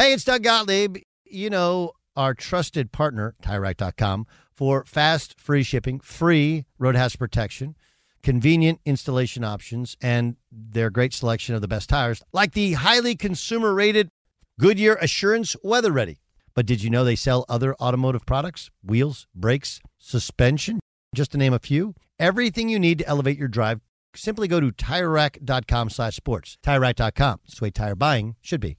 Hey, it's Doug Gottlieb. You know, our trusted partner, TireRack.com, for fast, free shipping, free road hazard protection, convenient installation options, and their great selection of the best tires, like the highly consumer rated Goodyear Assurance Weather Ready. But did you know they sell other automotive products? Wheels, brakes, suspension, just to name a few. Everything you need to elevate your drive. Simply go to TireRack.com slash sports. TireRack.com. It's the way tire buying should be.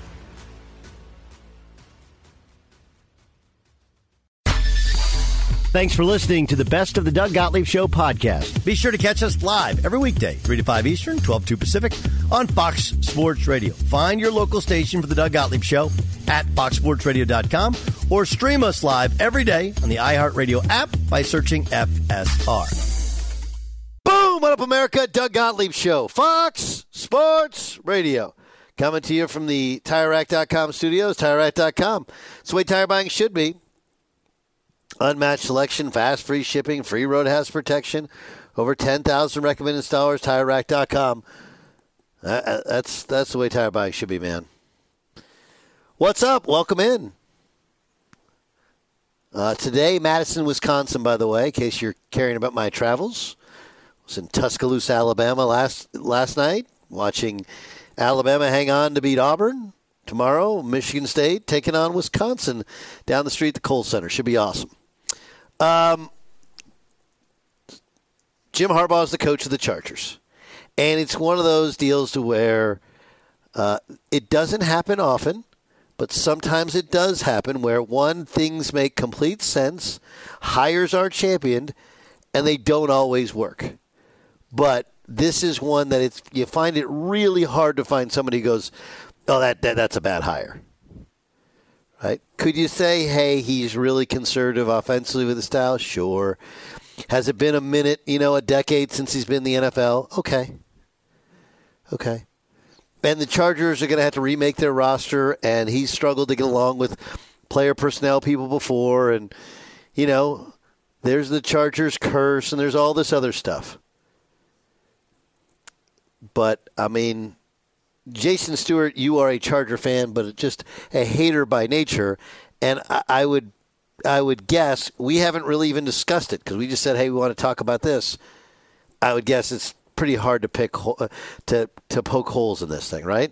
Thanks for listening to the Best of the Doug Gottlieb Show podcast. Be sure to catch us live every weekday, 3 to 5 Eastern, 12 to 2 Pacific, on Fox Sports Radio. Find your local station for the Doug Gottlieb Show at foxsportsradio.com or stream us live every day on the iHeartRadio app by searching FSR. Boom! What up, America? Doug Gottlieb Show, Fox Sports Radio. Coming to you from the TireRack.com studios, TireRack.com. It's the way tire buying should be. Unmatched selection, fast free shipping, free road hazard protection, over 10,000 recommended installers, TireRack.com. Uh, that's, that's the way tire buying should be, man. What's up? Welcome in. Uh, today, Madison, Wisconsin, by the way, in case you're caring about my travels. I was in Tuscaloosa, Alabama last, last night, watching Alabama hang on to beat Auburn. Tomorrow, Michigan State taking on Wisconsin down the street the Kohl Center. Should be awesome. Um, Jim Harbaugh is the coach of the Chargers, and it's one of those deals to where uh, it doesn't happen often, but sometimes it does happen where one things make complete sense, hires are championed, and they don't always work. But this is one that it's you find it really hard to find somebody who goes, oh that, that that's a bad hire. Right? Could you say, hey, he's really conservative offensively with his style? Sure. Has it been a minute, you know, a decade since he's been in the NFL? Okay. Okay. And the Chargers are going to have to remake their roster, and he's struggled to get along with player personnel people before, and, you know, there's the Chargers curse, and there's all this other stuff. But, I mean, Jason Stewart, you are a Charger fan, but just a hater by nature, and I, I would, I would guess we haven't really even discussed it because we just said, hey, we want to talk about this. I would guess it's pretty hard to pick uh, to to poke holes in this thing, right?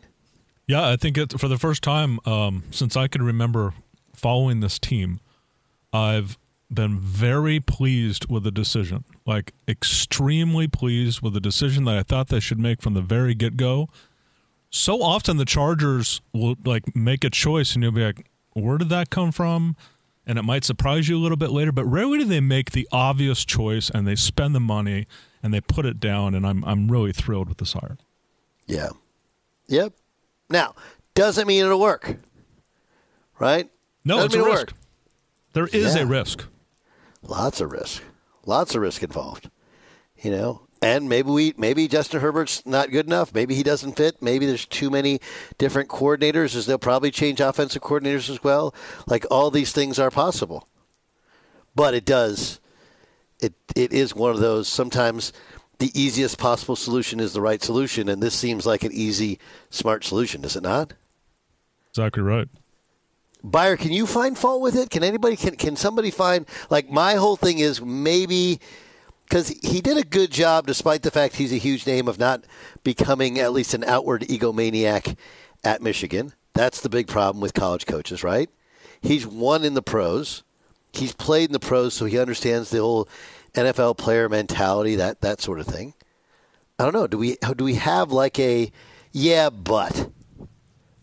Yeah, I think it, for the first time um, since I can remember following this team, I've been very pleased with the decision. Like extremely pleased with the decision that I thought they should make from the very get go so often the Chargers will like make a choice and you'll be like, where did that come from? And it might surprise you a little bit later, but rarely do they make the obvious choice and they spend the money and they put it down. And I'm I'm really thrilled with this hire. Yeah. Yep. Now, doesn't mean it'll work. Right? No, doesn't it's a risk. Work. There is yeah. a risk. Lots of risk. Lots of risk involved. You know, and maybe we maybe Justin Herbert's not good enough. Maybe he doesn't fit. Maybe there's too many different coordinators. As they'll probably change offensive coordinators as well. Like all these things are possible. but it does. It it is one of those. Sometimes the easiest possible solution is the right solution, and this seems like an easy, smart solution. Does it not? Exactly right. Byer, can you find fault with it? Can anybody? Can can somebody find? Like my whole thing is maybe because he did a good job, despite the fact he's a huge name of not becoming at least an outward egomaniac at Michigan. That's the big problem with college coaches, right? He's won in the pros. He's played in the pros, so he understands the whole NFL player mentality, that that sort of thing. I don't know. Do we do we have like a yeah, but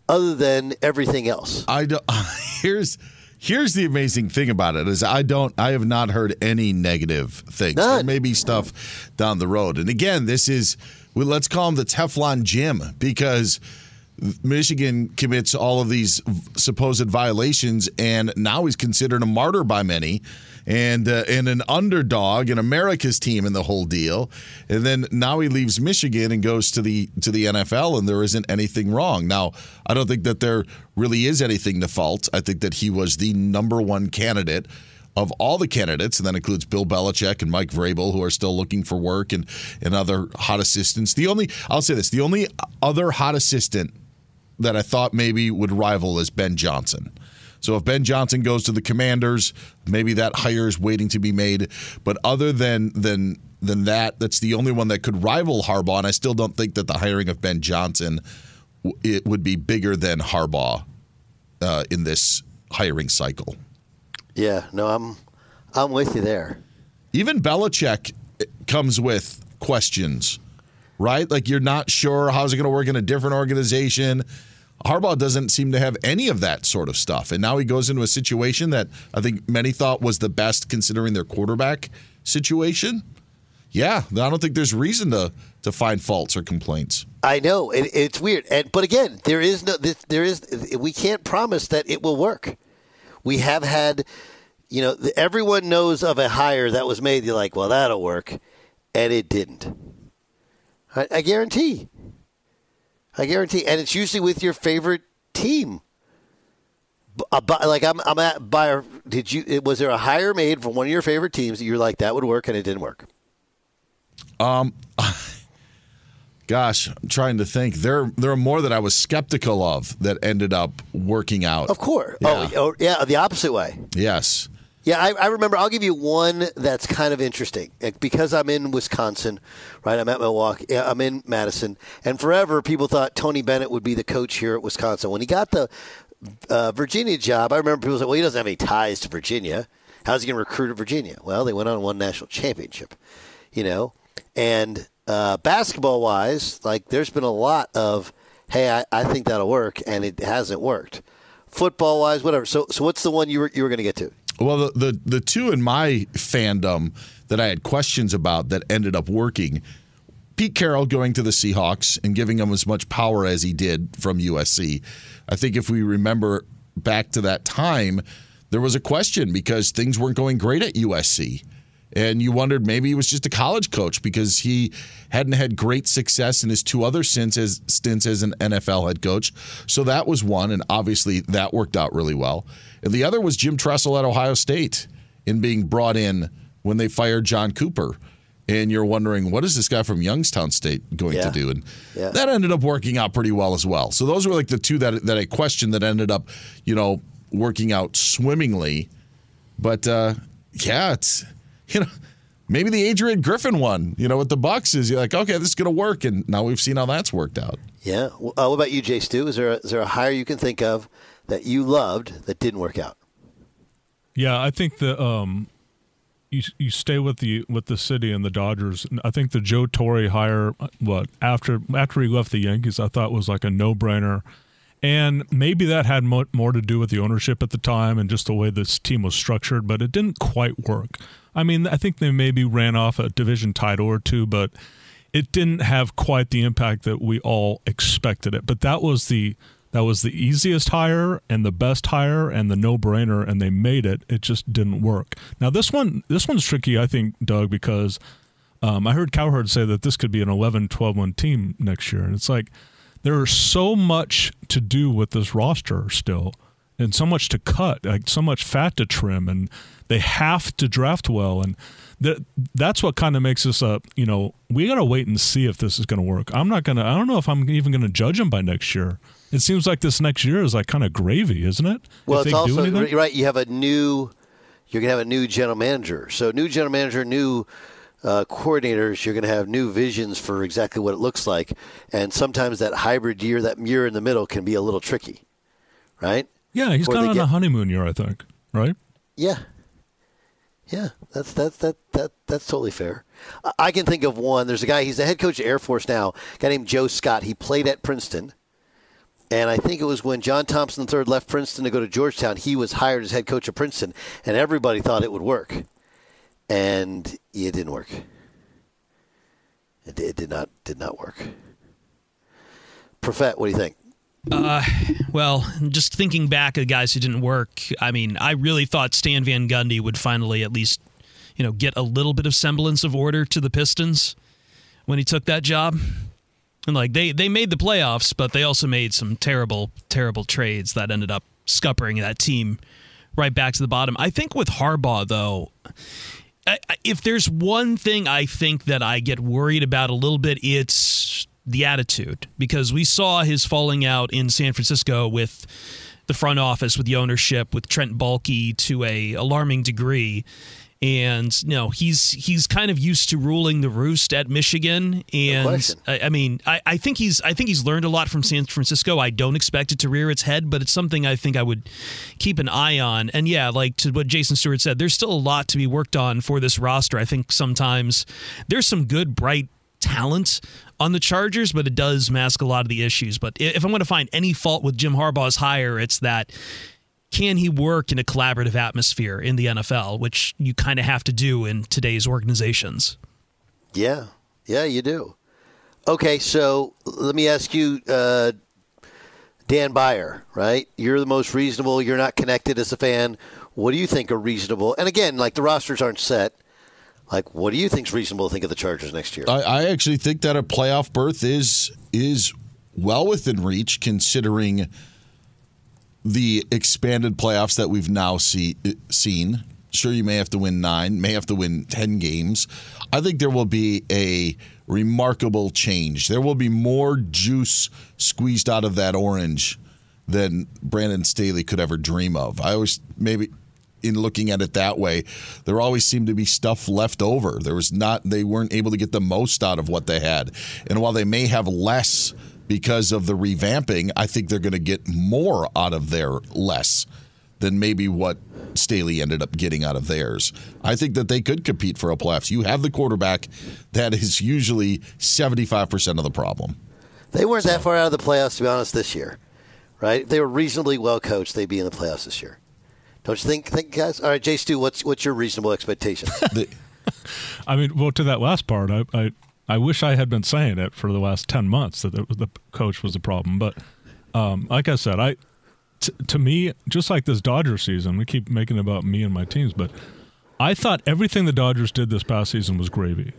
other than everything else? I don't. Here's here's the amazing thing about it is I don't I have not heard any negative things. None. There may be stuff down the road, and again, this is well, let's call him the Teflon Jim because. Michigan commits all of these supposed violations, and now he's considered a martyr by many, and uh, and an underdog in America's team in the whole deal. And then now he leaves Michigan and goes to the to the NFL, and there isn't anything wrong. Now I don't think that there really is anything to fault. I think that he was the number one candidate of all the candidates, and that includes Bill Belichick and Mike Vrabel, who are still looking for work, and and other hot assistants. The only I'll say this: the only other hot assistant that I thought maybe would rival is Ben Johnson. So if Ben Johnson goes to the Commanders, maybe that hire is waiting to be made. But other than than than that, that's the only one that could rival Harbaugh. And I still don't think that the hiring of Ben Johnson it would be bigger than Harbaugh uh, in this hiring cycle. Yeah, no, I'm I'm with you there. Even Belichick comes with questions, right? Like you're not sure how's it going to work in a different organization. Harbaugh doesn't seem to have any of that sort of stuff. And now he goes into a situation that I think many thought was the best considering their quarterback situation. Yeah, I don't think there's reason to to find faults or complaints. I know it, it's weird, and but again, there is no there is we can't promise that it will work. We have had, you know, everyone knows of a hire that was made. You're like, well, that'll work, and it didn't. I, I guarantee. I guarantee, and it's usually with your favorite team. Uh, like I'm, I'm at by. Did you? Was there a hire made from one of your favorite teams that you're like that would work and it didn't work? Um, gosh, I'm trying to think. There, there are more that I was skeptical of that ended up working out. Of course. Yeah. Oh, oh, yeah, the opposite way. Yes. Yeah, I, I remember. I'll give you one that's kind of interesting Like, because I'm in Wisconsin, right? I'm at Milwaukee. I'm in Madison, and forever people thought Tony Bennett would be the coach here at Wisconsin. When he got the uh, Virginia job, I remember people said, "Well, he doesn't have any ties to Virginia. How's he going to recruit at Virginia?" Well, they went on won national championship, you know. And uh, basketball wise, like there's been a lot of, "Hey, I, I think that'll work," and it hasn't worked. Football wise, whatever. So, so what's the one you were you were going to get to? Well, the, the the two in my fandom that I had questions about that ended up working. Pete Carroll going to the Seahawks and giving them as much power as he did from USC. I think if we remember back to that time, there was a question because things weren't going great at USC. And you wondered maybe he was just a college coach because he hadn't had great success in his two other stints as, stints as an NFL head coach. So that was one, and obviously that worked out really well. And the other was Jim Tressel at Ohio State in being brought in when they fired John Cooper. And you're wondering, what is this guy from Youngstown State going Yeah. to do? And Yeah. that ended up working out pretty well as well. So those were like the two that that I questioned that ended up, you know, working out swimmingly. But uh, yeah, it's you know maybe the Adrian Griffin one, you know, with the Bucks is you're like, okay, this is going to work, and now we've seen how that's worked out. Yeah. Uh, what about you, Jay Stu? Is there a, is there a hire you can think of that you loved that didn't work out? Yeah, I think the um, you you stay with the with the city and the Dodgers. I think the Joe Torre hire, what after after he left the Yankees, I thought was like a no brainer, and maybe that had mo- more to do with the ownership at the time and just the way this team was structured, but it didn't quite work. I mean, I think they maybe ran off a division title or two, but it didn't have quite the impact that we all expected it. But that was the that was the easiest hire and the best hire and the no-brainer and they made it. It just didn't work. Now this one this one's tricky I think Doug because um, I heard Cowherd say that this could be an 11 12 1 team next year and it's like there's so much to do with this roster still and so much to cut, like so much fat to trim and they have to draft well, and that that's what kind of makes us a you know we got to wait and see if this is going to work. I'm not gonna. I don't know if I'm even going to judge them by next year. It seems like this next year is like kind of gravy, isn't it? Well, If it's also right. You have a new, you're gonna have a new general manager. So new general manager, new uh, coordinators. You're gonna have new visions for exactly what it looks like, and sometimes that hybrid year, that year in the middle, can be a little tricky, right? Yeah, he's kind of on get- a honeymoon year, I think. Right? Yeah, yeah. That's that's that that that's totally fair. I- I can think of one. There's a guy. He's the head coach of Air Force now. A guy named Joe Scott. He played at Princeton. And I think it was when John Thompson III left Princeton to go to Georgetown, he was hired as head coach of Princeton, and everybody thought it would work. And it didn't work. It, it did not did not work. Profet, what do you think? Uh, Well, just thinking back of guys who didn't work, I mean, I really thought Stan Van Gundy would finally at least, you know, get a little bit of semblance of order to the Pistons when he took that job. And like they they made the playoffs, but they also made some terrible terrible trades that ended up scuppering that team right back to the bottom. I think with Harbaugh though, I- if there's one thing I think that I get worried about a little bit, it's the attitude because we saw his falling out in San Francisco with the front office, with the ownership, with Trent Baalke to a alarming degree. And you know he's he's kind of used to ruling the roost at Michigan, and question. I, I mean I, I think he's I think he's learned a lot from San Francisco. I don't expect it to rear its head, but it's something I think I would keep an eye on. And yeah, like to what Jason Stewart said, there's still a lot to be worked on for this roster. I think sometimes there's some good, bright talent on the Chargers, but it does mask a lot of the issues. But if I'm going to find any fault with Jim Harbaugh's hire, it's that can he work in a collaborative atmosphere in the NFL, which you kind of have to do in today's organizations. Yeah, yeah, you do. Okay, so let me ask you, uh, Dan Byer, right? You're the most reasonable. You're not connected as a fan. What do you think are reasonable? And again, like the rosters aren't set. Like, what do you think's reasonable to think of the Chargers next year? I, I actually think that a playoff berth is is well within reach, considering the expanded playoffs that we've now see, seen. Sure, you may have to win nine, may have to win ten games. I think there will be a remarkable change. There will be more juice squeezed out of that orange than Brandon Staley could ever dream of. I always maybe in looking at it that way, there always seemed to be stuff left over. There was not they weren't able to get the most out of what they had. And while they may have less because of the revamping, I think they're going to get more out of their less than maybe what Staley ended up getting out of theirs. I think that they could compete for a playoffs. You have the quarterback that is usually 75% of the problem. They weren't that far out of the playoffs, to be honest, this year, right? If they were reasonably well coached, they'd be in the playoffs this year. Don't you think, think guys? All right, Jay Stu, what's what's your reasonable expectation? I mean, well, to that last part, I, I, I wish I had been saying it for the last ten months that the coach was the problem. But um, like I said, I t- to me, just like this Dodger season, we keep making it about me and my teams, but I thought everything the Dodgers did this past season was gravy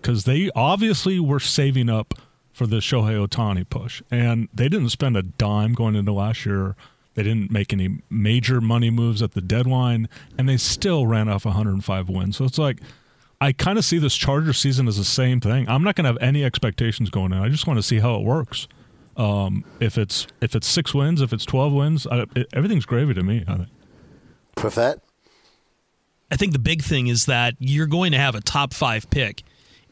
because they obviously were saving up for the Shohei Ohtani push, and they didn't spend a dime going into last year. They didn't make any major money moves at the deadline, and they still ran off 105 wins. So it's like I kind of see this Charger season as the same thing. I'm not going to have any expectations going in. I just want to see how it works. Um, if it's if it's six wins, if it's 12 wins, I, it, everything's gravy to me. I think. Profet? I think the big thing is that you're going to have a top five pick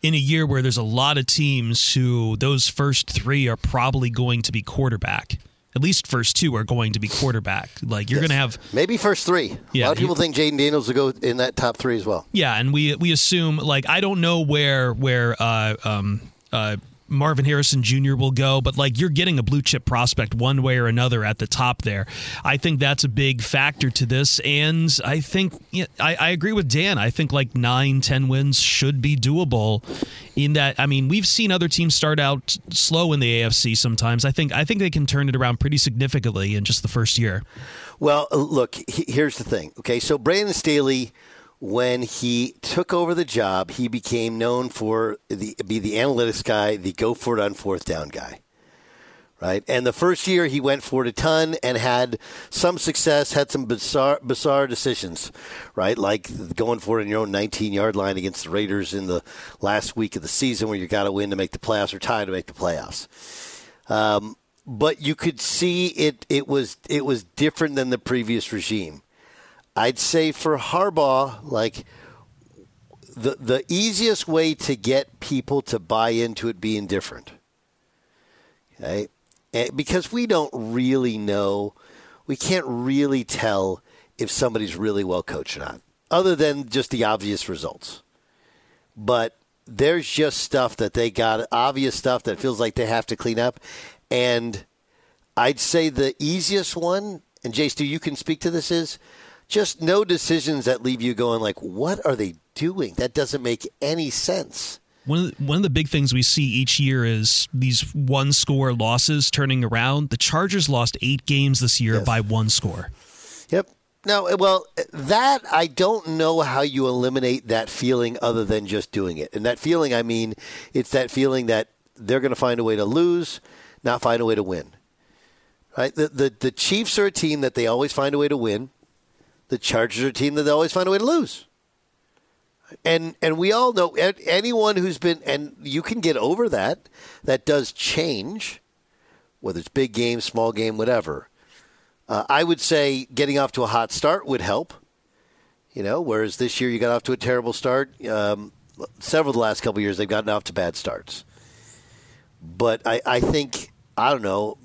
in a year where there's a lot of teams who those first three are probably going to be quarterback. At least first two are going to be quarterback. Like you're going to have Maybe first three. Yeah, a lot of people think Jayden Daniels will go in that top three as well. Yeah, and we we assume like I don't know where where uh, um, uh, Marvin Harrison Jr. will go, but like you're getting a blue chip prospect one way or another at the top there. I think that's a big factor to this, and I think I, I agree with Dan. I think like nine, ten wins should be doable. In that, I mean, we've seen other teams start out slow in the AFC sometimes. I think I think they can turn it around pretty significantly in just the first year. Well, look, here's the thing. Okay, so Brandon Staley, when he took over the job, he became known for the be the analytics guy, the go for it on fourth down guy. right? And the first year he went for it a ton and had some success, had some bizarre, bizarre decisions, right? Like going for it in your own 19 yard line against the Raiders in the last week of the season where you got to win to make the playoffs or tie to make the playoffs. Um, but you could see it, it was it was different than the previous regime. I'd say for Harbaugh, like the the easiest way to get people to buy into it being different. Okay? And eh, because we don't really know, we can't really tell if somebody's really well coached or not, other than just the obvious results. But there's just stuff that they got, obvious stuff that feels like they have to clean up. And I'd say the easiest one, and Jace, do you can speak to this, is just no decisions that leave you going like, what are they doing? That doesn't make any sense. One of, the, one of the big things we see each year is these one score losses turning around. The Chargers lost eight games this year Yes. by one score. Yep. No, eh, well, eh, that I don't know how you eliminate that feeling other than just doing it. And that feeling, I mean, it's that feeling that they're going to find a way to lose, not find a way to win. Right? The, the the Chiefs are a team that they always find a way to win. The Chargers are a team that they always find a way to lose. And and we all know anyone who's been and you can get over that. That does change, whether it's big game, small game, whatever. Uh, I would say getting off to a hot start would help. You know, whereas this year you got off to a terrible start. Um, several of the last couple years they've gotten off to bad starts. But I, I think I don't know,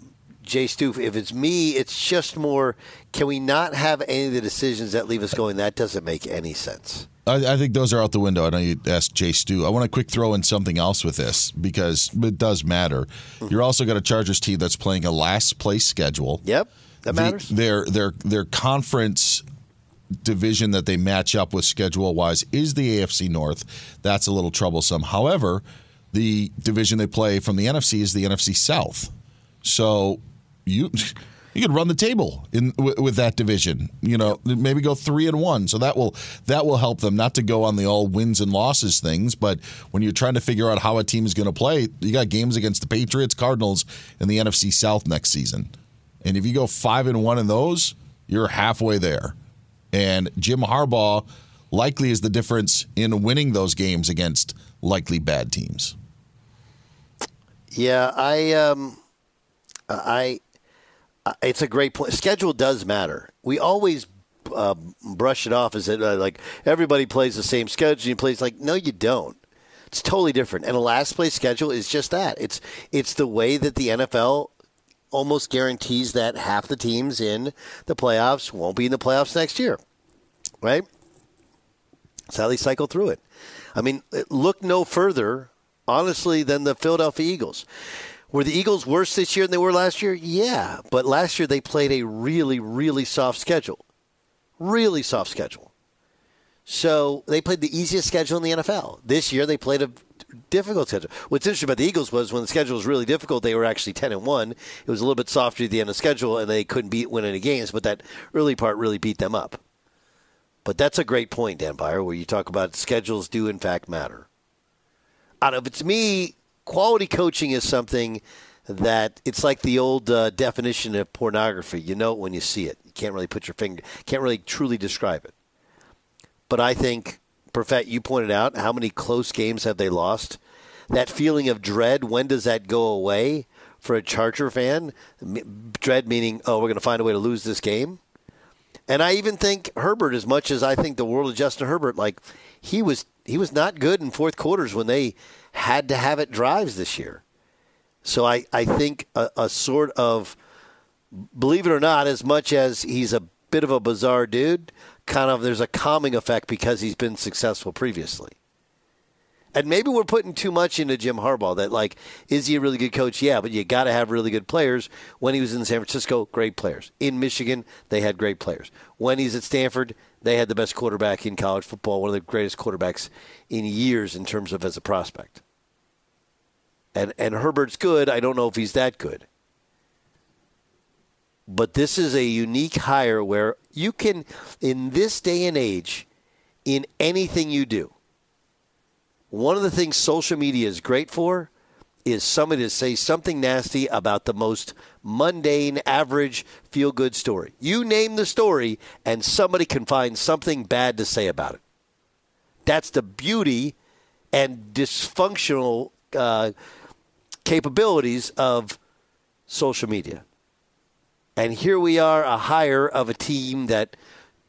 Jay Stu. If it's me, it's just more. Can we not have any of the decisions that leave us going? That doesn't make any sense. I, I think those are out the window. I know you asked Jay Stu. I want to quick throw in something else with this because it does matter. Hmm. You're also got a Chargers team that's playing a last place schedule. Yep, that The- matters. their their their conference division that they match up with schedule wise is the AFC North. That's a little troublesome. However, the division they play from the NFC is the NFC South. So you you could run the table in with, with that division. You know, maybe go three and one. So that will that will help them not to go on the all wins and losses things, but when you're trying to figure out how a team is going to play, you got games against the Patriots, Cardinals, and the NFC South next season. And if you go five and one in those, you're halfway there. And Jim Harbaugh likely is the difference in winning those games against likely bad teams. Yeah, I, um, I it's a great point. Schedule does matter. We always uh, brush it off as it, uh, like everybody plays the same schedule. You play it's like no, you don't. It's totally different. And a last place schedule is just that. It's it's the way that the NFL almost guarantees that half the teams in the playoffs won't be in the playoffs next year. Right? How they cycle through it. I mean, look no further, honestly, than the Philadelphia Eagles. Were the Eagles worse this year than they were last year? Yeah, but last year they played a really, really soft schedule. Really soft schedule. So they played the easiest schedule in the NFL. This year they played a difficult schedule. What's interesting about the Eagles was when the schedule was really difficult, they were actually ten and one. It was a little bit softer at the end of the schedule, and they couldn't beat win any games. But that early part really beat them up. But that's a great point, Dan Byer, where you talk about schedules do in fact matter. Out of it's me, quality coaching is something that it's like the old uh, definition of pornography. You know it when you see it. You can't really put your finger, can't really truly describe it. But I think, Perfect, you pointed out how many close games have they lost. That feeling of dread, when does that go away for a Charger fan? Dread meaning, oh, we're going to find a way to lose this game. And I even think Herbert, as much as I think the world of Justin Herbert, like he was he was not good in fourth quarters when they had to have it drives this year. So I, I think a, a sort of believe it or not, as much as he's a bit of a bizarre dude, kind of there's a calming effect because he's been successful previously. And maybe we're putting too much into Jim Harbaugh that like, is he a really good coach? Yeah, but you got to have really good players. When he was in San Francisco, great players. In Michigan, they had great players. When he's at Stanford, they had the best quarterback in college football, one of the greatest quarterbacks in years in terms of as a prospect. And and Herbert's good. I don't know if he's that good. But this is a unique hire where you can, in this day and age, in anything you do, one of the things social media is great for is somebody to say something nasty about the most mundane, average, feel good story. You name the story, and somebody can find something bad to say about it. That's the beauty and dysfunctional uh, capabilities of social media. And here we are, a hire of a team that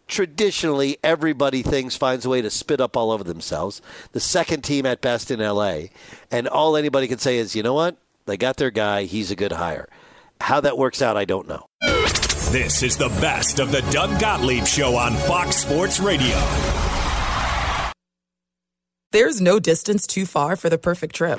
traditionally everybody thinks finds a way to spit up all over themselves. The second team at best in LA. And all anybody can say is, you know what? They got their guy. He's a good hire. How that works out, I don't know. This is the best of the Doug Gottlieb Show on Fox Sports Radio. There's no distance too far for the perfect trip.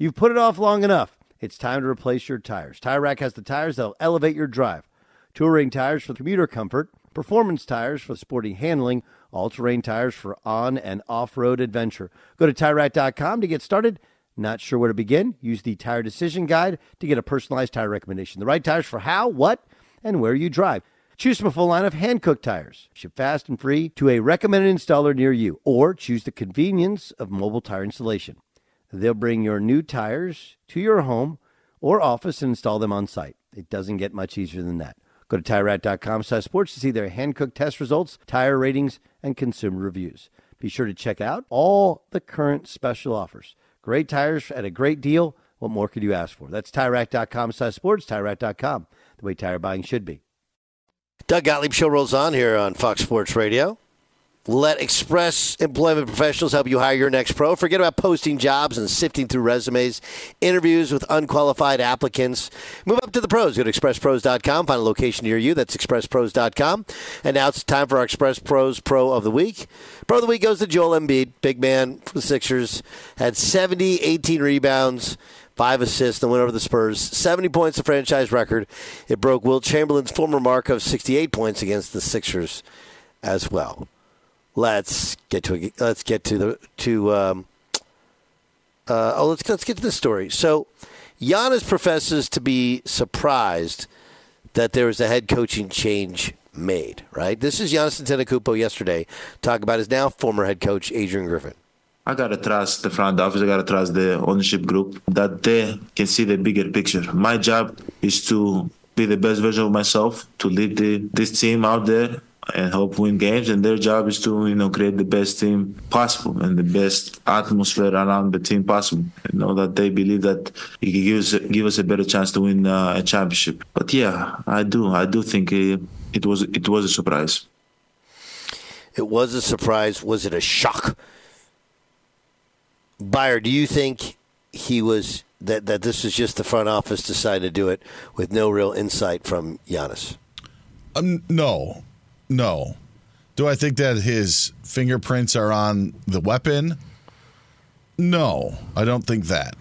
You've put it off long enough. It's time to replace your tires. Tire Rack has the tires that'll elevate your drive. Touring tires for commuter comfort, performance tires for sporty handling, all-terrain tires for on and off-road adventure. Go to TireRack.com to get started. Not sure where to begin? Use the Tire Decision Guide to get a personalized tire recommendation. The right tires for how, what, and where you drive. Choose from a full line of hand-cooked tires. Ship fast and free to a recommended installer near you. Or choose the convenience of mobile tire installation. They'll bring your new tires to your home or office and install them on site. It doesn't get much easier than that. Go to TireRack.com slash sports to see their hand-cooked test results, tire ratings, and consumer reviews. Be sure to check out all the current special offers. Great tires at a great deal. What more could you ask for? That's TireRack.com slash sports, TireRack.com, the way tire buying should be. Doug Gottlieb Show rolls on here on Fox Sports Radio. Let Express Employment Professionals help you hire your next pro. Forget about posting jobs and sifting through resumes, interviews with unqualified applicants. Move up to the pros. Go to expresspros.com. Find a location near you. That's expresspros.com. And now it's time for our Express Pros Pro of the Week. Pro of the Week goes to Joel Embiid, big man for the Sixers. Had 70, 18 rebounds five assists, and win over the Spurs. 70 points, the franchise record. It broke Wilt Chamberlain's former mark of 68 points against the Sixers as well. Let's get to let's get to the to um, uh, oh let's let's get to the story. So, Giannis professes to be surprised that there was a head coaching change made. Right. This is Giannis Antetokounmpo yesterday talking about his now former head coach Adrian Griffin. I gotta trust the front office. I gotta trust the ownership group that they can see the bigger picture. My job is to be the best version of myself, to lead the, this team out there and help win games. And their job is to you know create the best team possible and the best atmosphere around the team possible. You know that they believe that it gives give us give us a better chance to win uh, a championship. But yeah, I do I do think it, it was it was a surprise. It was a surprise. Was it a shock? Byer, do you think he was that that this was just the front office decided to do it with no real insight from Giannis? Um, no, no. Do I think that his fingerprints are on the weapon? No, I don't think that.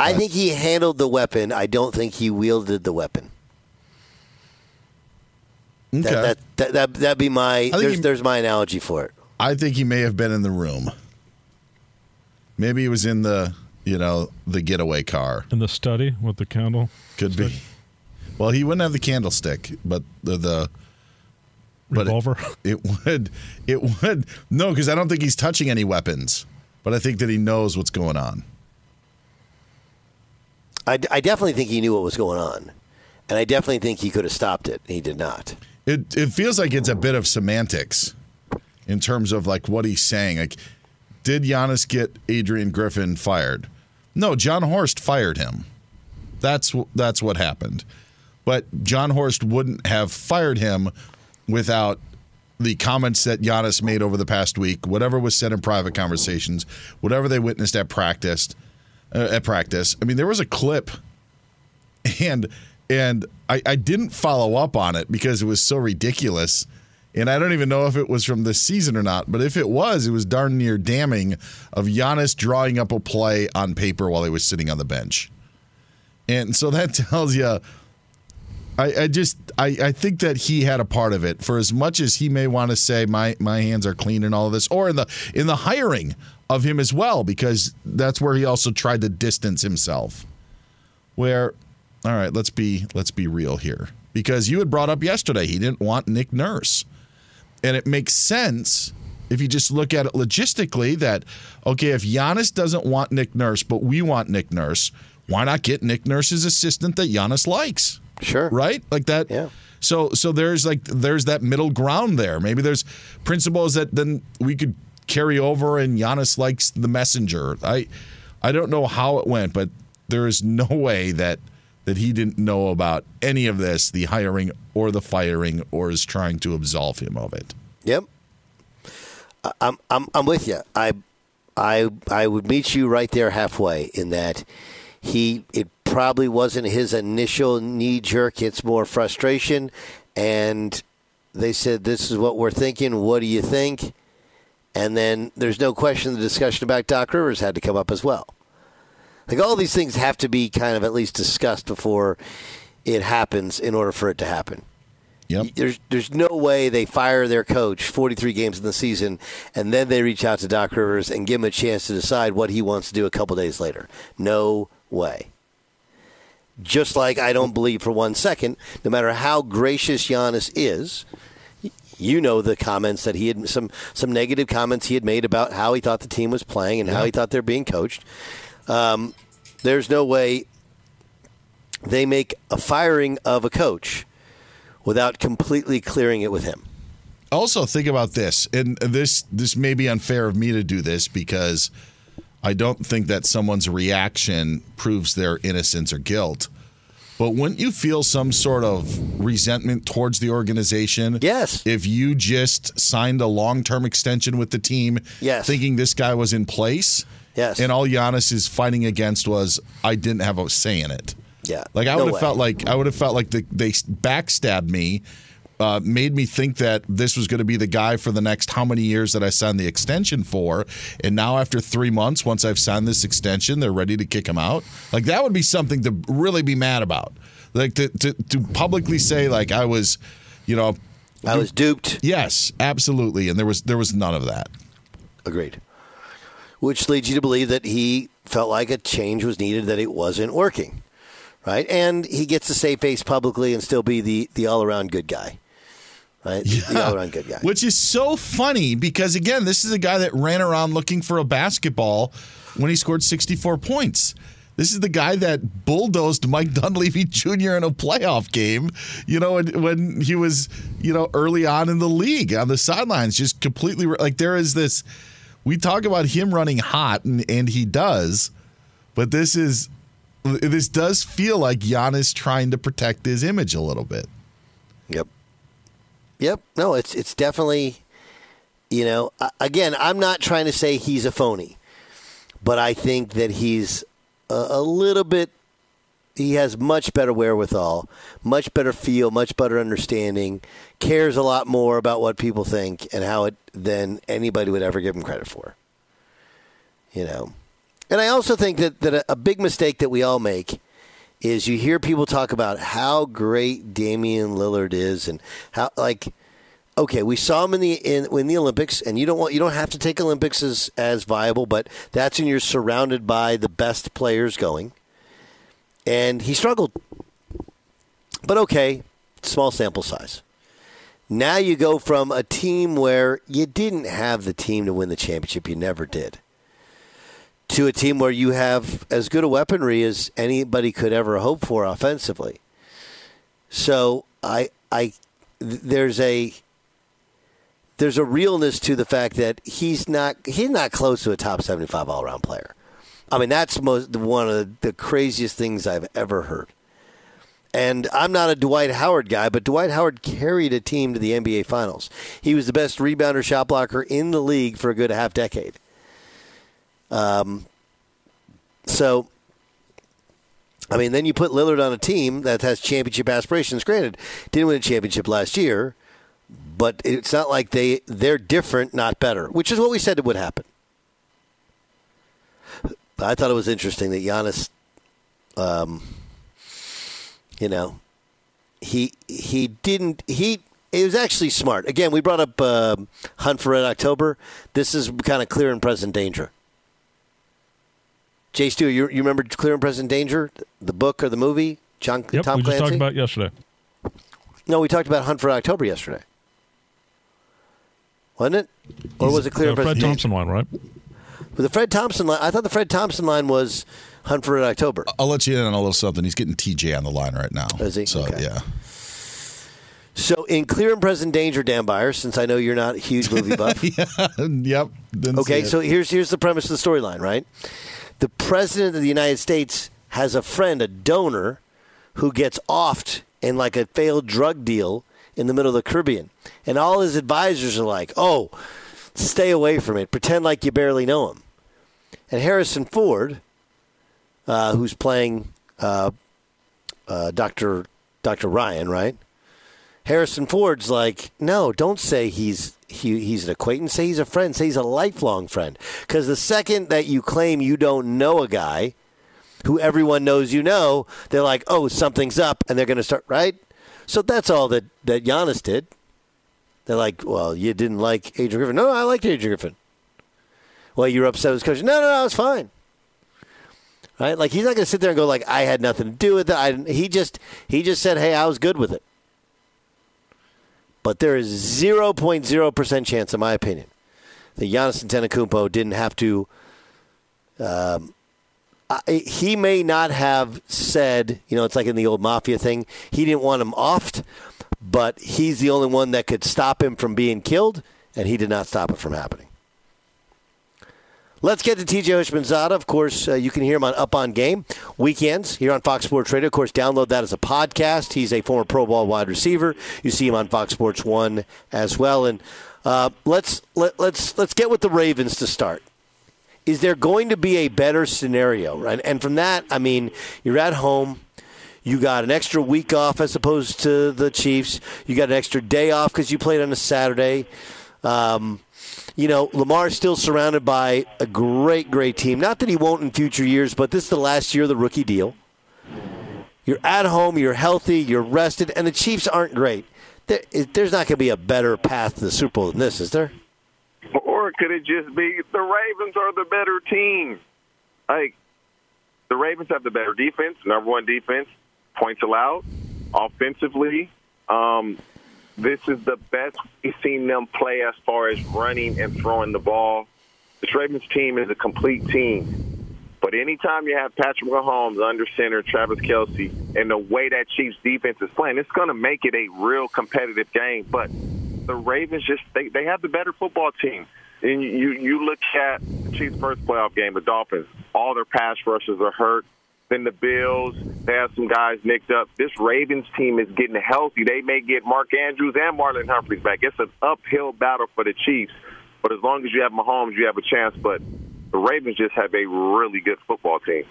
I think he handled the weapon. I don't think he wielded the weapon. Okay. That, that, that, that, that'd be my, think there's, he- there's my analogy for it. I think he may have been in the room. Maybe he was in the, you know, the getaway car. In the study with the candle. Could be. Well, he wouldn't have the candlestick, but the the but it- Revolver. It, would. It would. No, because I don't think he's touching any weapons. But I think that he knows what's going on. I, I definitely think he knew what was going on, and I definitely think he could have stopped it. He did not. It it feels like it's a bit of semantics in terms of like what he's saying. Like, did Giannis get Adrian Griffin fired? No, Jon Horst fired him. That's that's what happened. But Jon Horst wouldn't have fired him without the comments that Giannis made over the past week, whatever was said in private conversations, whatever they witnessed at practice. Uh, at practice, I mean, there was a clip and and I, I didn't follow up on it because it was so ridiculous and i don't even know if it was from this season or not but if it was it was darn near damning of Giannis drawing up a play on paper while he was sitting on the bench and so that tells you I, I just I, I think that he had a part of it. For as much as he may want to say my my hands are clean and all of this or in the in the hiring of him as well because that's where he also tried to distance himself. Where all right let's be let's be real here. Because you had brought up yesterday he didn't want Nick Nurse. And it makes sense if you just look at it logistically that okay if Giannis doesn't want Nick Nurse but we want Nick Nurse why not get Nick Nurse's assistant that Giannis likes Sure. right like that Yeah. so so there's like there's that middle ground there maybe there's principles that then we could carry over and Giannis likes the messenger I I don't know how it went but there is no way that that he didn't know about any of this the hiring or the firing or is trying to absolve him of it Yep. I'm I'm I'm with you. I I I would meet you right there halfway in that he it probably wasn't his initial knee jerk. It's more frustration, and they said this is what we're thinking. What do you think? And then there's no question the discussion about Doc Rivers had to come up as well. Like all these things have to be kind of at least discussed before it happens in order for it to happen. Yep. There's there's no way they fire their coach 43 games in the season and then they reach out to Doc Rivers and give him a chance to decide what he wants to do a couple days later. No way. Just like I don't believe for one second, no matter how gracious Giannis is, you know the comments that he had some some negative comments he had made about how he thought the team was playing and how he thought they're being coached. Um, there's no way they make a firing of a coach without completely clearing it with him. also think about this and this this may be unfair of me to do this because i don't think that someone's reaction proves their innocence or guilt but wouldn't you feel some sort of resentment towards the organization Yes. if you just signed a long-term extension with the team Yes. thinking this guy was in place Yes. and all Giannis is fighting against was i didn't have a say in it Yeah. like I No would have felt like I would have felt like the, they backstabbed me, uh, made me think that this was going to be the guy for the next how many years that I signed the extension for, and now after three months, once I've signed this extension, they're ready to kick him out. Like that would be something to really be mad about. Like to to, to publicly say like I was, you know, I was duped. yes, absolutely, and there was there was none of that. Agreed. Which leads you to believe that he felt like a change was needed, that it wasn't working. Right? And he gets to save face publicly and still be the, the all around good guy. Right? The all around good guy. Which is so funny because again, this is a guy that ran around looking for a basketball when he scored 64 points. This is the guy that bulldozed Mike Dunleavy Jr. in a playoff game, you know, when, when he was, you know, early on in the league on the sidelines, just completely like there is this. We talk about him running hot, and, and he does, but this is this does feel like Giannis trying to protect his image a little bit. Yep. Yep. No, it's it's definitely, you know, again, I'm not trying to say he's a phony, but I think that he's a, a little bit. He has much better wherewithal, much better feel, much better understanding, cares a lot more about what people think and how it than anybody would ever give him credit for. You know, and I also think that that a, a big mistake that we all make is you hear people talk about how great Damian Lillard is and how like okay, we saw him in the in, in the Olympics and you don't want you don't have to take Olympics as as viable, but that's when you're surrounded by the best players going. And he struggled. but okay, small sample size. Now you go from a team where you didn't have the team to win the championship, you never did, to a team where you have as good a weaponry as anybody could ever hope for offensively. So I, I, there's a there's a realness to the fact that he's not he's not close to a top 75 all around player. I mean, that's most one of the craziest things I've ever heard. And I'm not a Dwight Howard guy, but Dwight Howard carried a team to the NBA Finals. He was the best rebounder, shot blocker in the league for a good half decade. Um, so, I mean, then you put Lillard on a team that has championship aspirations. Granted, didn't win a championship last year, but it's not like they they're different, not better, which is what we said it would happen. I thought it was interesting that Giannis, um, you know, he he didn't he. It was actually smart. Again, we brought up uh, Hunt for Red October. This is kind of clear and present danger. Jay Stu, you, you remember Clear and Present Danger, the book or the movie? John yep, Tom we just Clancy. talked about yesterday. No, we talked about Hunt for October yesterday. Wasn't it? Or was it Clear The and Fred Present Thompson Danger? line, right? With the Fred Thompson line, I thought the Fred Thompson line was Hunt for Red October. I'll let you in on a little something. He's getting TJ on the line right now. Is he? So Okay. yeah. So in Clear and Present Danger, Dan Byers, since I know you're not a huge movie buff. yep. Okay, so here's here's the premise of the storyline, right? The president of the United States has a friend, a donor, who gets offed in like a failed drug deal in the middle of the Caribbean, and all his advisors are like, "Oh, stay away from it. Pretend like you barely know him." And Harrison Ford, uh, who's playing uh, uh, Doctor Doctor Ryan, right? Harrison Ford's like, no, don't say he's he, he's an acquaintance. Say he's a friend. Say he's a lifelong friend. Because the second that you claim you don't know a guy who everyone knows you know, they're like, oh, something's up, and they're going to start right. So that's all that that Giannis did. They're like, well, you didn't like Adrian Griffin. No, no, I liked Adrian Griffin. Well, you were upset with his coach. No, no, no, it's fine. Right? Like he's not going to sit there and go like, I had nothing to do with it. I, he just he just said, hey, I was good with it. But there is 0.0% chance, in my opinion, that Giannis Antetokounmpo didn't have to. Um, I, he may not have said, you know, it's like in the old mafia thing. He didn't want him offed, but he's the only one that could stop him from being killed, and he did not stop it from happening. Let's get to TJ Houshmandzadeh. Of course, uh, you can hear him on Up on Game weekends here on Fox Sports Radio. Of course, download that as a podcast. He's a former Pro Bowl wide receiver. You see him on Fox Sports One as well. And uh, let's let, let's let's get with the Ravens to start. Is there going to be a better scenario? Right? And from that, I mean, you're at home. You got an extra week off as opposed to the Chiefs. You got an extra day off because you played on a Saturday. Um, you know, Lamar's still surrounded by a great, great team. Not that he won't in future years, but this is the last year of the rookie deal. You're at home, you're healthy, you're rested, and the Chiefs aren't great. There, there's not going to be a better path to the Super Bowl than this, is there? Or could it just be the Ravens are the better team? Like the Ravens have the better defense, number one defense, points allowed, offensively. Um, this is the best we've seen them play as far as running and throwing the ball. This Ravens team is a complete team. But anytime you have Patrick Mahomes under center, Travis Kelce, and the way that Chiefs defense is playing, it's going to make it a real competitive game. But the Ravens just they, they have the better football team. And you you look at the Chiefs' first playoff game, the Dolphins. All their pass rushers are hurt. Then the Bills, they have some guys nicked up. This Ravens team is getting healthy. They may get Mark Andrews and Marlon Humphreys back. It's an uphill battle for the Chiefs. But as long as you have Mahomes, you have a chance. But the Ravens just have a really good football team.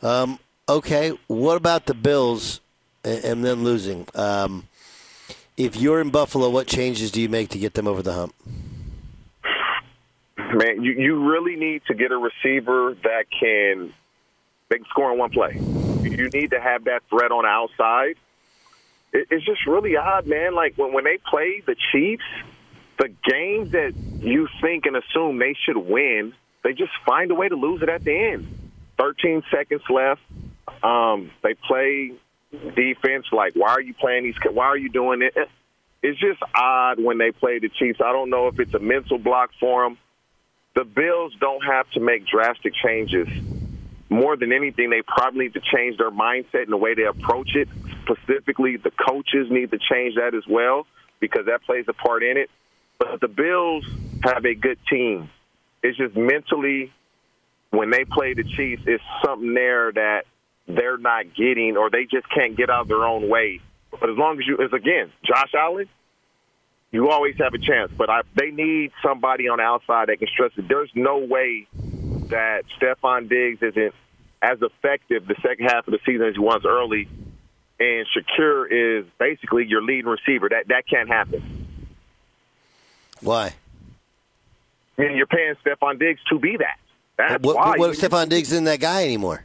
Um, okay, what about the Bills and, and then losing? Um, if you're in Buffalo, what changes do you make to get them over the hump? Man, you, you really need to get a receiver that can they can score in one play. You need to have that threat on the outside. It's just really odd, man. Like when when they play the Chiefs, the games that you think and assume they should win, they just find a way to lose it at the end. Thirteen seconds left. Um, they play defense. Like, why are you playing these? Why are you doing it? It's just odd when they play the Chiefs. I don't know if it's a mental block for them. The Bills don't have to make drastic changes. More than anything, they probably need to change their mindset and the way they approach it. Specifically, the coaches need to change that as well because that plays a part in it. But the Bills have a good team. It's just mentally, when they play the Chiefs, it's something there that they're not getting or they just can't get out of their own way. But as long as you, as again, Josh Allen, you always have a chance. But I, they need somebody on the outside that can stress it. There's no way that Stefon Diggs isn't as effective the second half of the season as he was early, and Shakir is basically your leading receiver. That that can't happen. Why? I mean, you're paying Stefon Diggs to be that. That's what, why. what if Stefon Diggs isn't that guy anymore?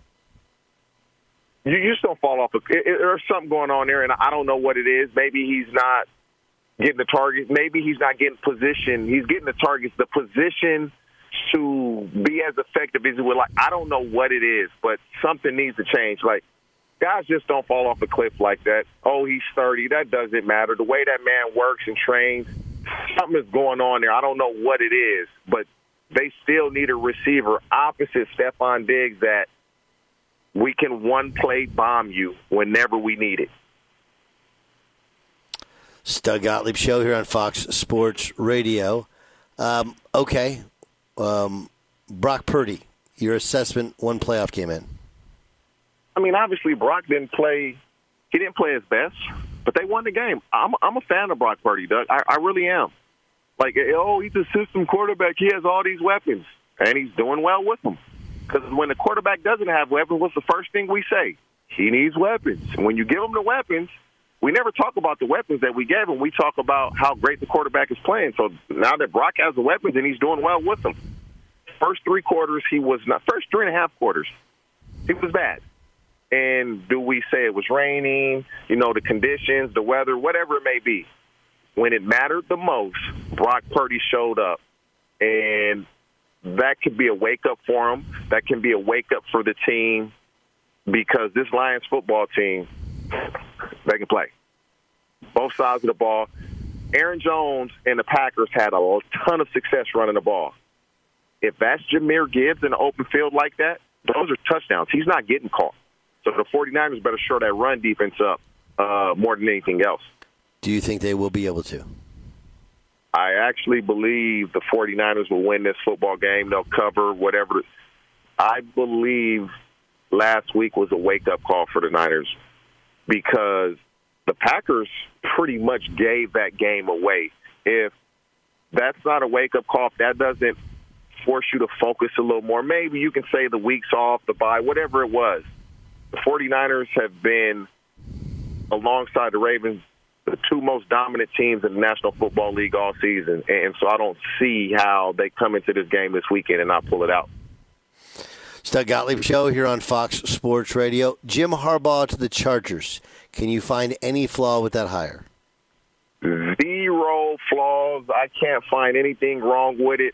you, you just don't fall off. It, it, there's something going on there, and I don't know what it is. Maybe he's not getting the target. Maybe he's not getting position. He's getting the targets. The position to be as effective as he would like. I don't know what it is, but something needs to change. Like guys just don't fall off a cliff like that. Oh, he's 30. That doesn't matter. The way that man works and trains, something is going on there. I don't know what it is, but they still need a receiver opposite Stefon Diggs that we can one play bomb you whenever we need it. Doug Gottlieb show here on Fox Sports Radio. Um, okay, um, Brock Purdy, your assessment one playoff game in. I mean, obviously Brock didn't play. He didn't play his best, but they won the game. I'm I'm a fan of Brock Purdy, Doug. I, I really am. Like, oh, he's a system quarterback. He has all these weapons, and he's doing well with them. Because when the quarterback doesn't have weapons, what's the first thing we say? He needs weapons. And when you give him the weapons, we never talk about the weapons that we gave him. We talk about how great the quarterback is playing. So now that Brock has the weapons and he's doing well with them, first three quarters he was not. First three and a half quarters, he was bad. And do we say it was raining? You know, the conditions, the weather, whatever it may be. When it mattered the most, Brock Purdy showed up, and that could be a wake up for him. That can be a wake up for the team because this Lions football team, they can play both sides of the ball. Aaron Jones and the Packers had a ton of success running the ball. If that's Jahmyr Gibbs in the open field like that, those are touchdowns. He's not getting caught. So the 49ers better shore that run defense up uh, more than anything else. Do you think they will be able to? I actually believe the 49ers will win this football game. They'll cover whatever. I believe last week was a wake up call for the Niners because the Packers pretty much gave that game away. If that's not a wake up call, if that doesn't force you to focus a little more, maybe you can say the weeks off, the bye, whatever it was. The 49ers have been, alongside the Ravens, the two most dominant teams in the National Football League all season. And so I don't see how they come into this game this weekend and not pull it out. Doug Gottlieb Show here on Fox Sports Radio. Jim Harbaugh to the Chargers. Can you find any flaw with that hire? Zero flaws. I can't find anything wrong with it.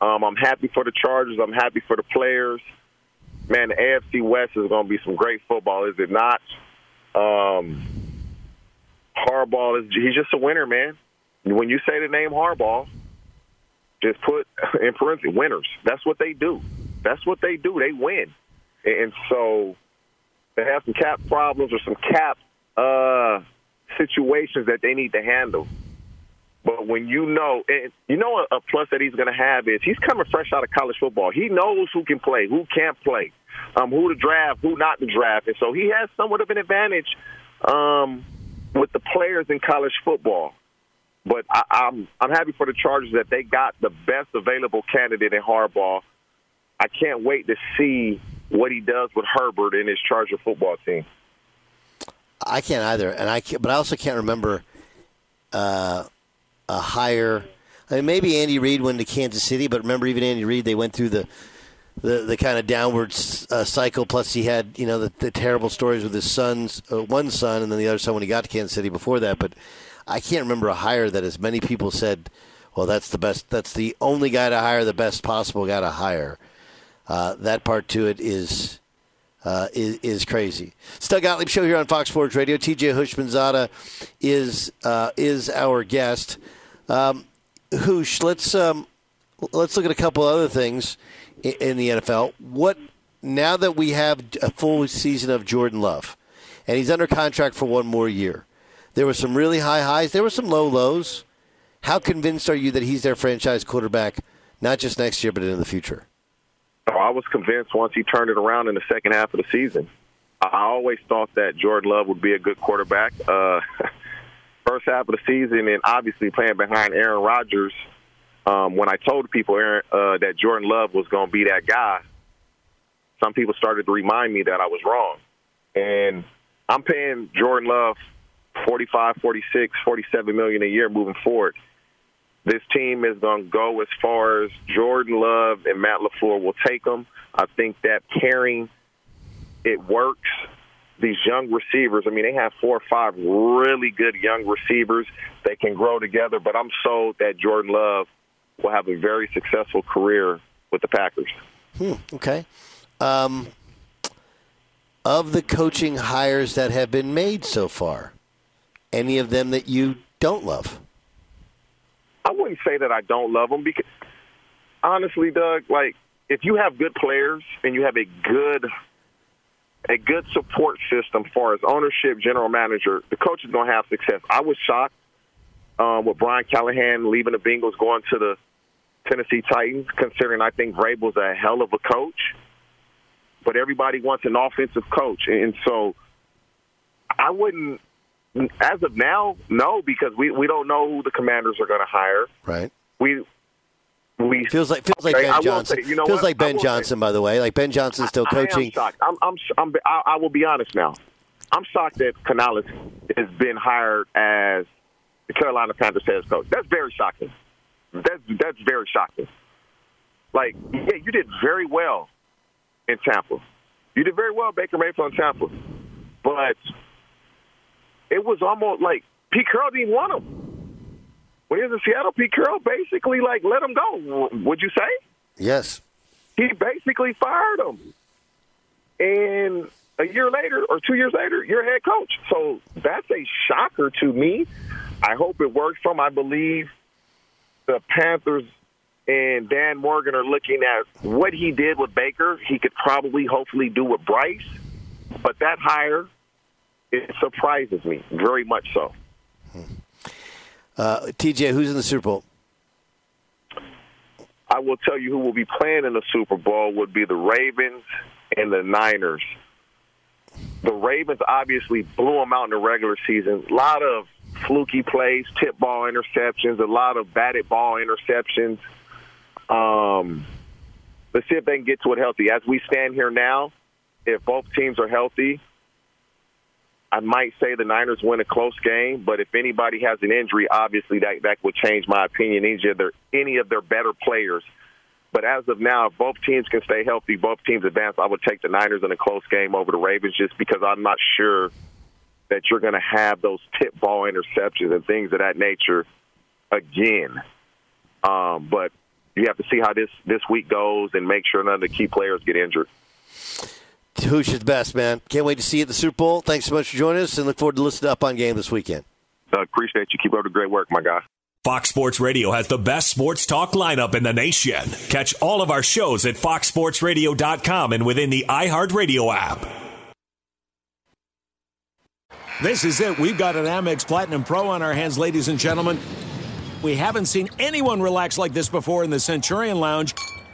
Um, I'm happy for the Chargers. I'm happy for the players. Man, the AFC West is going to be some great football, is it not? Um, Harbaugh is he's just a winner, man. When you say the name Harbaugh, just put in parentheses winners. That's what they do. That's what they do. They win. And so they have some cap problems or some cap uh, situations that they need to handle. But when you know, and you know, a, plus that he's going to have is he's coming fresh out of college football. He knows who can play, who can't play, um, who to draft, who not to draft, and so he has somewhat of an advantage um, with the players in college football. But I, I'm I'm happy for the Chargers that they got the best available candidate in Harbaugh. I can't wait to see what he does with Herbert and his Charger football team. I can't either, and I can't, but I also can't remember uh, a higher. I mean, maybe Andy Reid went to Kansas City, but remember, even Andy Reid, they went through the the, the kind of downward uh, cycle. Plus, he had you know the, the terrible stories with his sons, uh, one son, and then the other son when he got to Kansas City before that. But I can't remember a hire that as many people said, "Well, that's the best. That's the only guy to hire, the best possible guy to hire." Uh, that part to it is uh, is, is crazy. Stug Gottlieb show here on Fox Sports Radio. TJ Houshmandzadeh is uh, is our guest. Um, Hoosh, let's um, let's look at a couple other things in, in the NFL. What now that we have a full season of Jordan Love, and he's under contract for one more year. There were some really high highs. There were some low lows. How convinced are you that he's their franchise quarterback, not just next year, but in the future? I was convinced once he turned it around in the second half of the season. I always thought that Jordan Love would be a good quarterback. Uh, first half of the season, and obviously playing behind Aaron Rodgers. Um, when I told people Aaron, uh, that Jordan Love was going to be that guy, some people started to remind me that I was wrong. And I'm paying Jordan Love 45, 46, 47 million a year moving forward. This team is going to go as far as Jordan Love and Matt LaFleur will take them. I think that pairing, it works. These young receivers, I mean, they have four or five really good young receivers. They can grow together, but I'm sold that Jordan Love will have a very successful career with the Packers. Hmm, okay. Um, of the coaching hires that have been made so far, any of them that you don't love? I wouldn't say that I don't love them because honestly, Doug, like if you have good players and you have a good a good support system, far as ownership, general manager, the coach is going to have success. I was shocked um, with Brian Callahan leaving the Bengals, going to the Tennessee Titans, considering I think Vrabel's a hell of a coach. But everybody wants an offensive coach, and so I wouldn't as of now, no, because we we don't know who the Commanders are going to hire. Right. We we feels like feels like okay, Ben Johnson. say- you know feels what? like Ben Johnson, by the way. Like Ben Johnson's still I am coaching. shocked. I'm, I'm, I'm, I, I will be honest now. I'm shocked that Canales has been hired as the Carolina Panthers head coach. That's very shocking. That's that's very shocking. Like, yeah, you did very well in Tampa. You did very well, Baker Mayfield in Tampa, but it was almost like Pete Carroll didn't want him. When he was in Seattle, Pete Carroll basically like let him go. Would you say? Yes. he basically fired him. And a year later or two years later, you're head coach. So that's a shocker to me. I hope it works for him. I believe the Panthers and Dan Morgan are looking at what he did with Baker. He could probably, hopefully, do with Bryce. But that hire, it surprises me very much so. Uh, TJ, who's in the Super Bowl? I will tell you who will be playing in the Super Bowl would be the Ravens and the Niners. The Ravens obviously blew them out in the regular season. A lot of fluky plays, tip ball interceptions, a lot of batted ball interceptions. Um, let's see if they can get to it healthy. As we stand here now, if both teams are healthy, I might say the Niners win a close game, but if anybody has an injury, obviously that that would change my opinion. Any of their any of their better players. But as of now, if both teams can stay healthy, both teams advance, I would take the Niners in a close game over the Ravens just because I'm not sure that you're going to have those tip ball interceptions and things of that nature again. Um, but you have to see how this this week goes and make sure none of the key players get injured. Who's the best, man? Can't wait to see you at the Super Bowl. Thanks so much for joining us and look forward to listening up on game this weekend. Uh, appreciate you. Keep up the great work, my guy. Fox Sports Radio has the best sports talk lineup in the nation. Catch all of our shows at foxsportsradio.com and within the iHeartRadio app. This is it. We've got an Amex Platinum Pro on our hands, ladies and gentlemen. We haven't seen anyone relax like this before in the Centurion Lounge.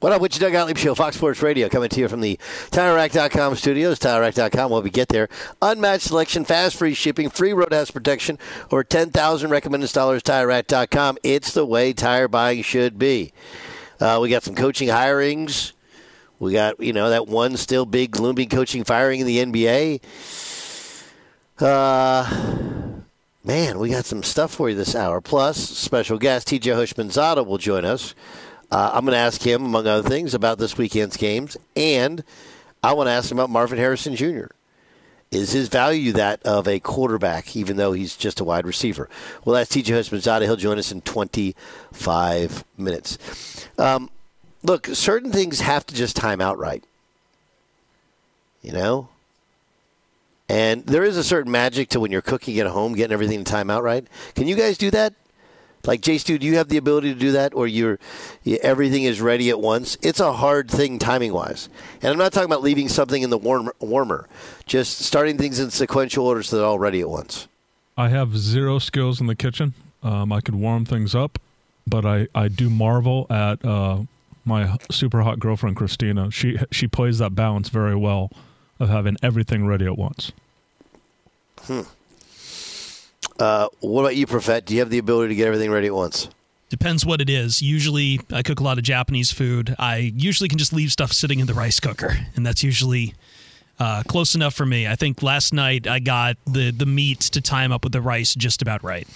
What up, Wichita Gottlieb Show, Fox Sports Radio, coming to you from the TireRack.com studios. TireRack.com, when we get there. Unmatched selection, fast free shipping, free road hazard protection, over 10,000 recommended installers. TireRack.com. It's the way tire buying should be. Uh, we got some coaching hirings. We got, you know, that one still big looming coaching firing in the NBA. Uh, man, we got some stuff for you this hour. Plus, special guest TJ Houshmandzadeh will join us. Uh, I'm going to ask him, among other things, about this weekend's games, and I want to ask him about Marvin Harrison Jr. Is his value that of a quarterback, even though he's just a wide receiver? Well, that's TJ Houshmandzadeh. He'll join us in 25 minutes. Um, look, certain things have to just time out right. You know? And there is a certain magic to when you're cooking at home, getting everything to time out right. Can you guys do that? Like Jay Stu, do you have the ability to do that, or you're you, everything is ready at once? It's a hard thing timing wise, and I'm not talking about leaving something in the warm, warmer. Just starting things in sequential order so they're all ready at once. I have zero skills in the kitchen. Um, I could warm things up, but I, I do marvel at uh, my super hot girlfriend Christina. She she plays that balance very well of having everything ready at once. Hmm. Uh, what about you, Profet? Do you have the ability to get everything ready at once? Depends what it is. Usually, I cook a lot of Japanese food. I usually can just leave stuff sitting in the rice cooker, and that's usually uh, close enough for me. I think last night I got the the meat to time up with the rice just about right.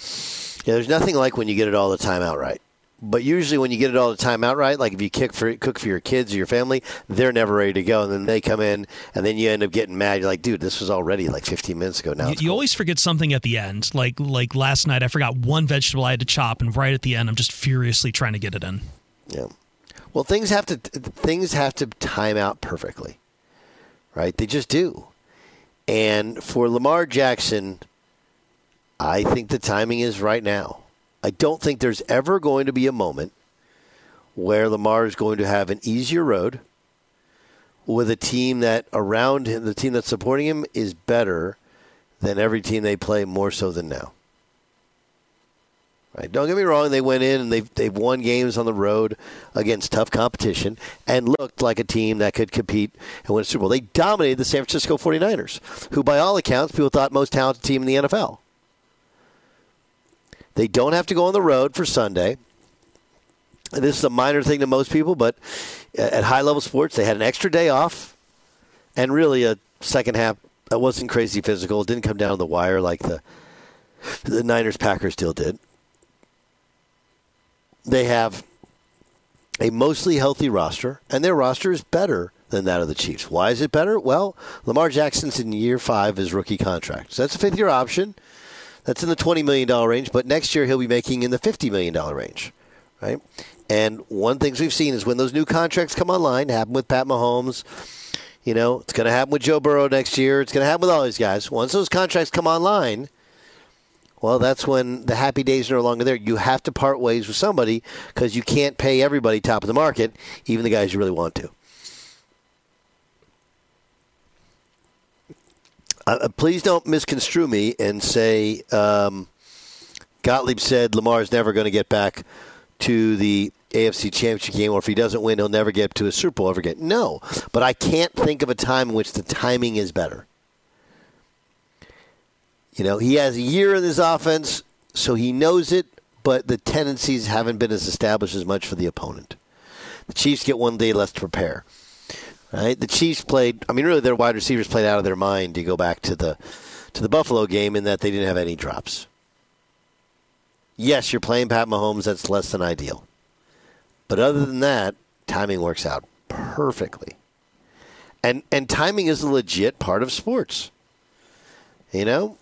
Yeah, there's nothing like when you get it all the time out right. But usually, when you get it all the time out right, like if you cook for cook for your kids or your family, they're never ready to go, and then they come in, and then you end up getting mad. You're like, "Dude, this was already like 15 minutes ago." Now you, you always forget something at the end. Like like last night, I forgot one vegetable I had to chop, and right at the end, I'm just furiously trying to get it in. Yeah. Well, things have to things have to time out perfectly, right? They just do. And for Lamar Jackson, I think the timing is right now. I don't think there's ever going to be a moment where Lamar is going to have an easier road with a team that around him, the team that's supporting him is better than every team they play more so than now. Right? Don't get me wrong, they went in and they've, they've won games on the road against tough competition and looked like a team that could compete and win a Super Bowl. They dominated the San Francisco 49ers, who, by all accounts, people thought most talented team in the NFL. They don't have to go on the road for Sunday. This is a minor thing to most people, but at high level sports, they had an extra day off and really a second half that wasn't crazy physical. It didn't come down to the wire like the the Niners Packers deal did. They have a mostly healthy roster, and their roster is better than that of the Chiefs. Why is it better? Well, Lamar Jackson's in year five of his rookie contract. So that's a fifth year option. That's in the $20 million range, but next year he'll be making in the $50 million range, right? And one things we've seen is when those new contracts come online, happen with Pat Mahomes, you know, it's going to happen with Joe Burrow next year. It's going to happen with all these guys. Once those contracts come online, well, that's when the happy days are no longer there. You have to part ways with somebody because you can't pay everybody top of the market, even the guys you really want to. Uh, please don't misconstrue me and say um, Gottlieb said Lamar is never going to get back to the AFC Championship game, or if he doesn't win, he'll never get to a Super Bowl ever again. No, but I can't think of a time in which the timing is better. You know, he has a year in his offense, so he knows it, but the tendencies haven't been as established as much for the opponent. The Chiefs get one day less to prepare. Right? The Chiefs played. I mean, really, their wide receivers played out of their mind to go back to the to the Buffalo game in that they didn't have any drops. Yes, you're playing Pat Mahomes. That's less than ideal. But other than that, timing works out perfectly. And and timing is a legit part of sports. You know,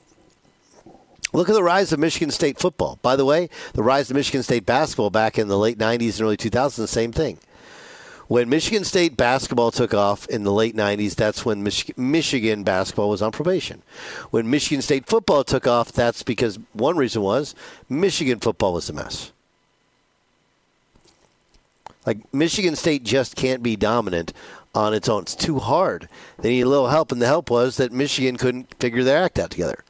Look at the rise of Michigan State football. By the way, the rise of Michigan State basketball back in the late 90s and early 2000s, same thing. When Michigan State basketball took off in the late 90s, that's when Mich- Michigan basketball was on probation. When Michigan State football took off, that's because one reason was Michigan football was a mess. Like, Michigan State just can't be dominant on its own. It's too hard. They need a little help, and the help was that Michigan couldn't figure their act out together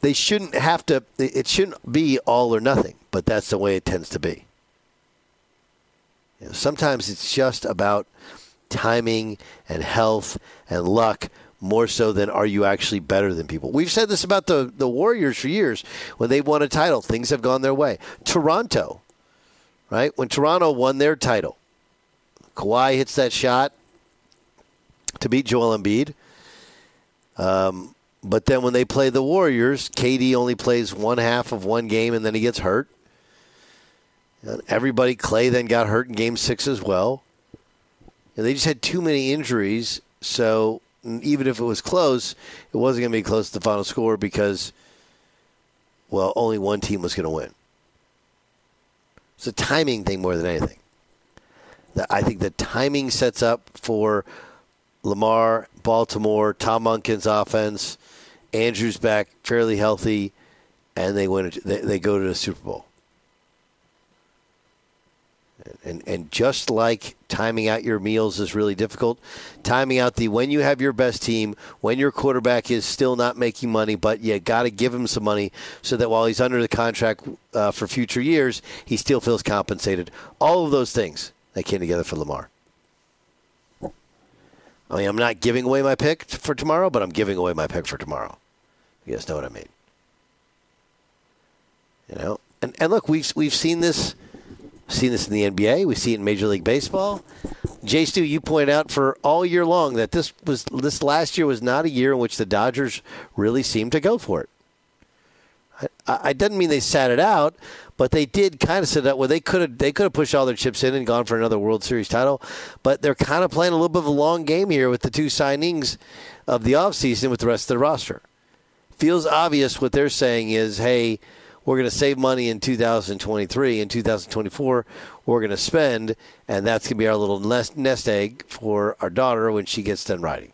they shouldn't have to it shouldn't be all or nothing but that's the way it tends to be sometimes it's just about timing and health and luck more so than are you actually better than people we've said this about the, the warriors for years when they won a title things have gone their way toronto right when toronto won their title Kawhi hits that shot to beat Joel Embiid. Um, but then when they play the Warriors, KD only plays one half of one game and then he gets hurt. Everybody, Clay then got hurt in game six as well. And they just had too many injuries. So even if it was close, it wasn't going to be close to the final score because, well, only one team was going to win. It's a timing thing more than anything. I think the timing sets up for Lamar, Baltimore, Todd Monken's offense Andrews back, fairly healthy, and they win. They go to the Super Bowl. And and just like timing out your meals is really difficult, timing out the when you have your best team, when your quarterback is still not making money, but you got to give him some money so that while he's under the contract uh, for future years, he still feels compensated. All of those things they came together for Lamar. I mean, I'm not giving away my pick for tomorrow, but I'm giving away my pick for tomorrow. You guys know what I mean? You know, and and look, we've we've seen this, seen this in the NBA. We see it in Major League Baseball. Jay Stu, you point out for all year long that this was this last year was not a year in which the Dodgers really seemed to go for it. I, I doesn't mean they sat it out, but they did kind of sit out where they could have they could have pushed all their chips in and gone for another World Series title. But they're kind of playing a little bit of a long game here with the two signings of the offseason with the rest of the roster feels obvious what they're saying is, hey, we're going to save money in 2023. In 2024, we're going to spend, and that's going to be our little nest, egg for our daughter when she gets done riding.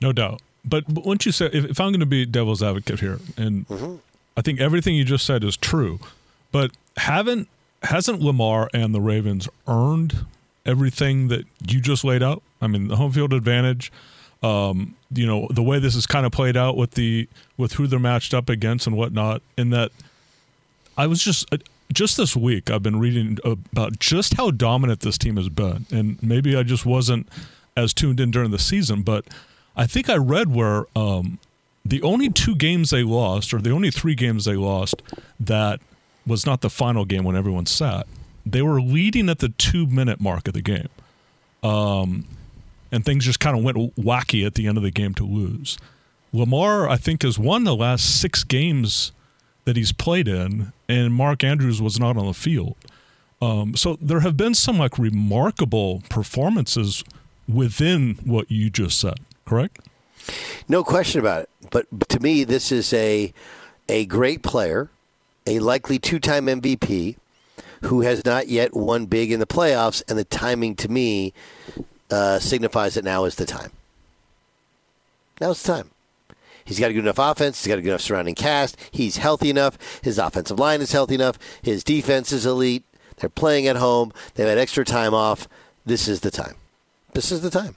No doubt. But, but once you say, if, if I'm going to be devil's advocate here, and mm-hmm. I think everything you just said is true, but haven't hasn't Lamar and the Ravens earned everything that you just laid out? I mean, the home field advantage, um, you know the way this is kind of played out with the with who they're matched up against and whatnot. In that, I was just uh, just this week I've been reading about just how dominant this team has been, and maybe I just wasn't as tuned in during the season, but I think I read where um, the only two games they lost, or the only three games they lost, that was not the final game when everyone sat. They were leading at the two minute mark of the game. Um, and things just kind of went wacky at the end of the game to lose. Lamar, I think, has won the last six games that he's played in, and Mark Andrews was not on the field. Um, so there have been some like remarkable performances within what you just said, correct? No question about it. But to me, this is a a great player, a likely two-time MVP, who has not yet won big in the playoffs, and the timing to me uh, signifies that now is the time. Now's the time. He's got a good enough offense. He's got a good enough surrounding cast. He's healthy enough. His offensive line is healthy enough. His defense is elite. They're playing at home. They've had extra time off. This is the time. This is the time.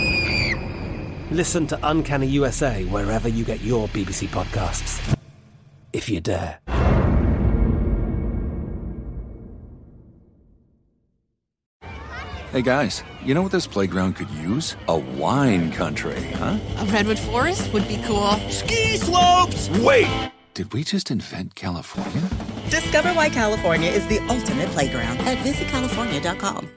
Listen to Uncanny USA wherever you get your BBC podcasts, if you dare. Hey guys, you know what this playground could use? A wine country, huh? A redwood forest would be cool. Ski slopes! Wait! Did we just invent California? Discover why California is the ultimate playground at visitcalifornia.com.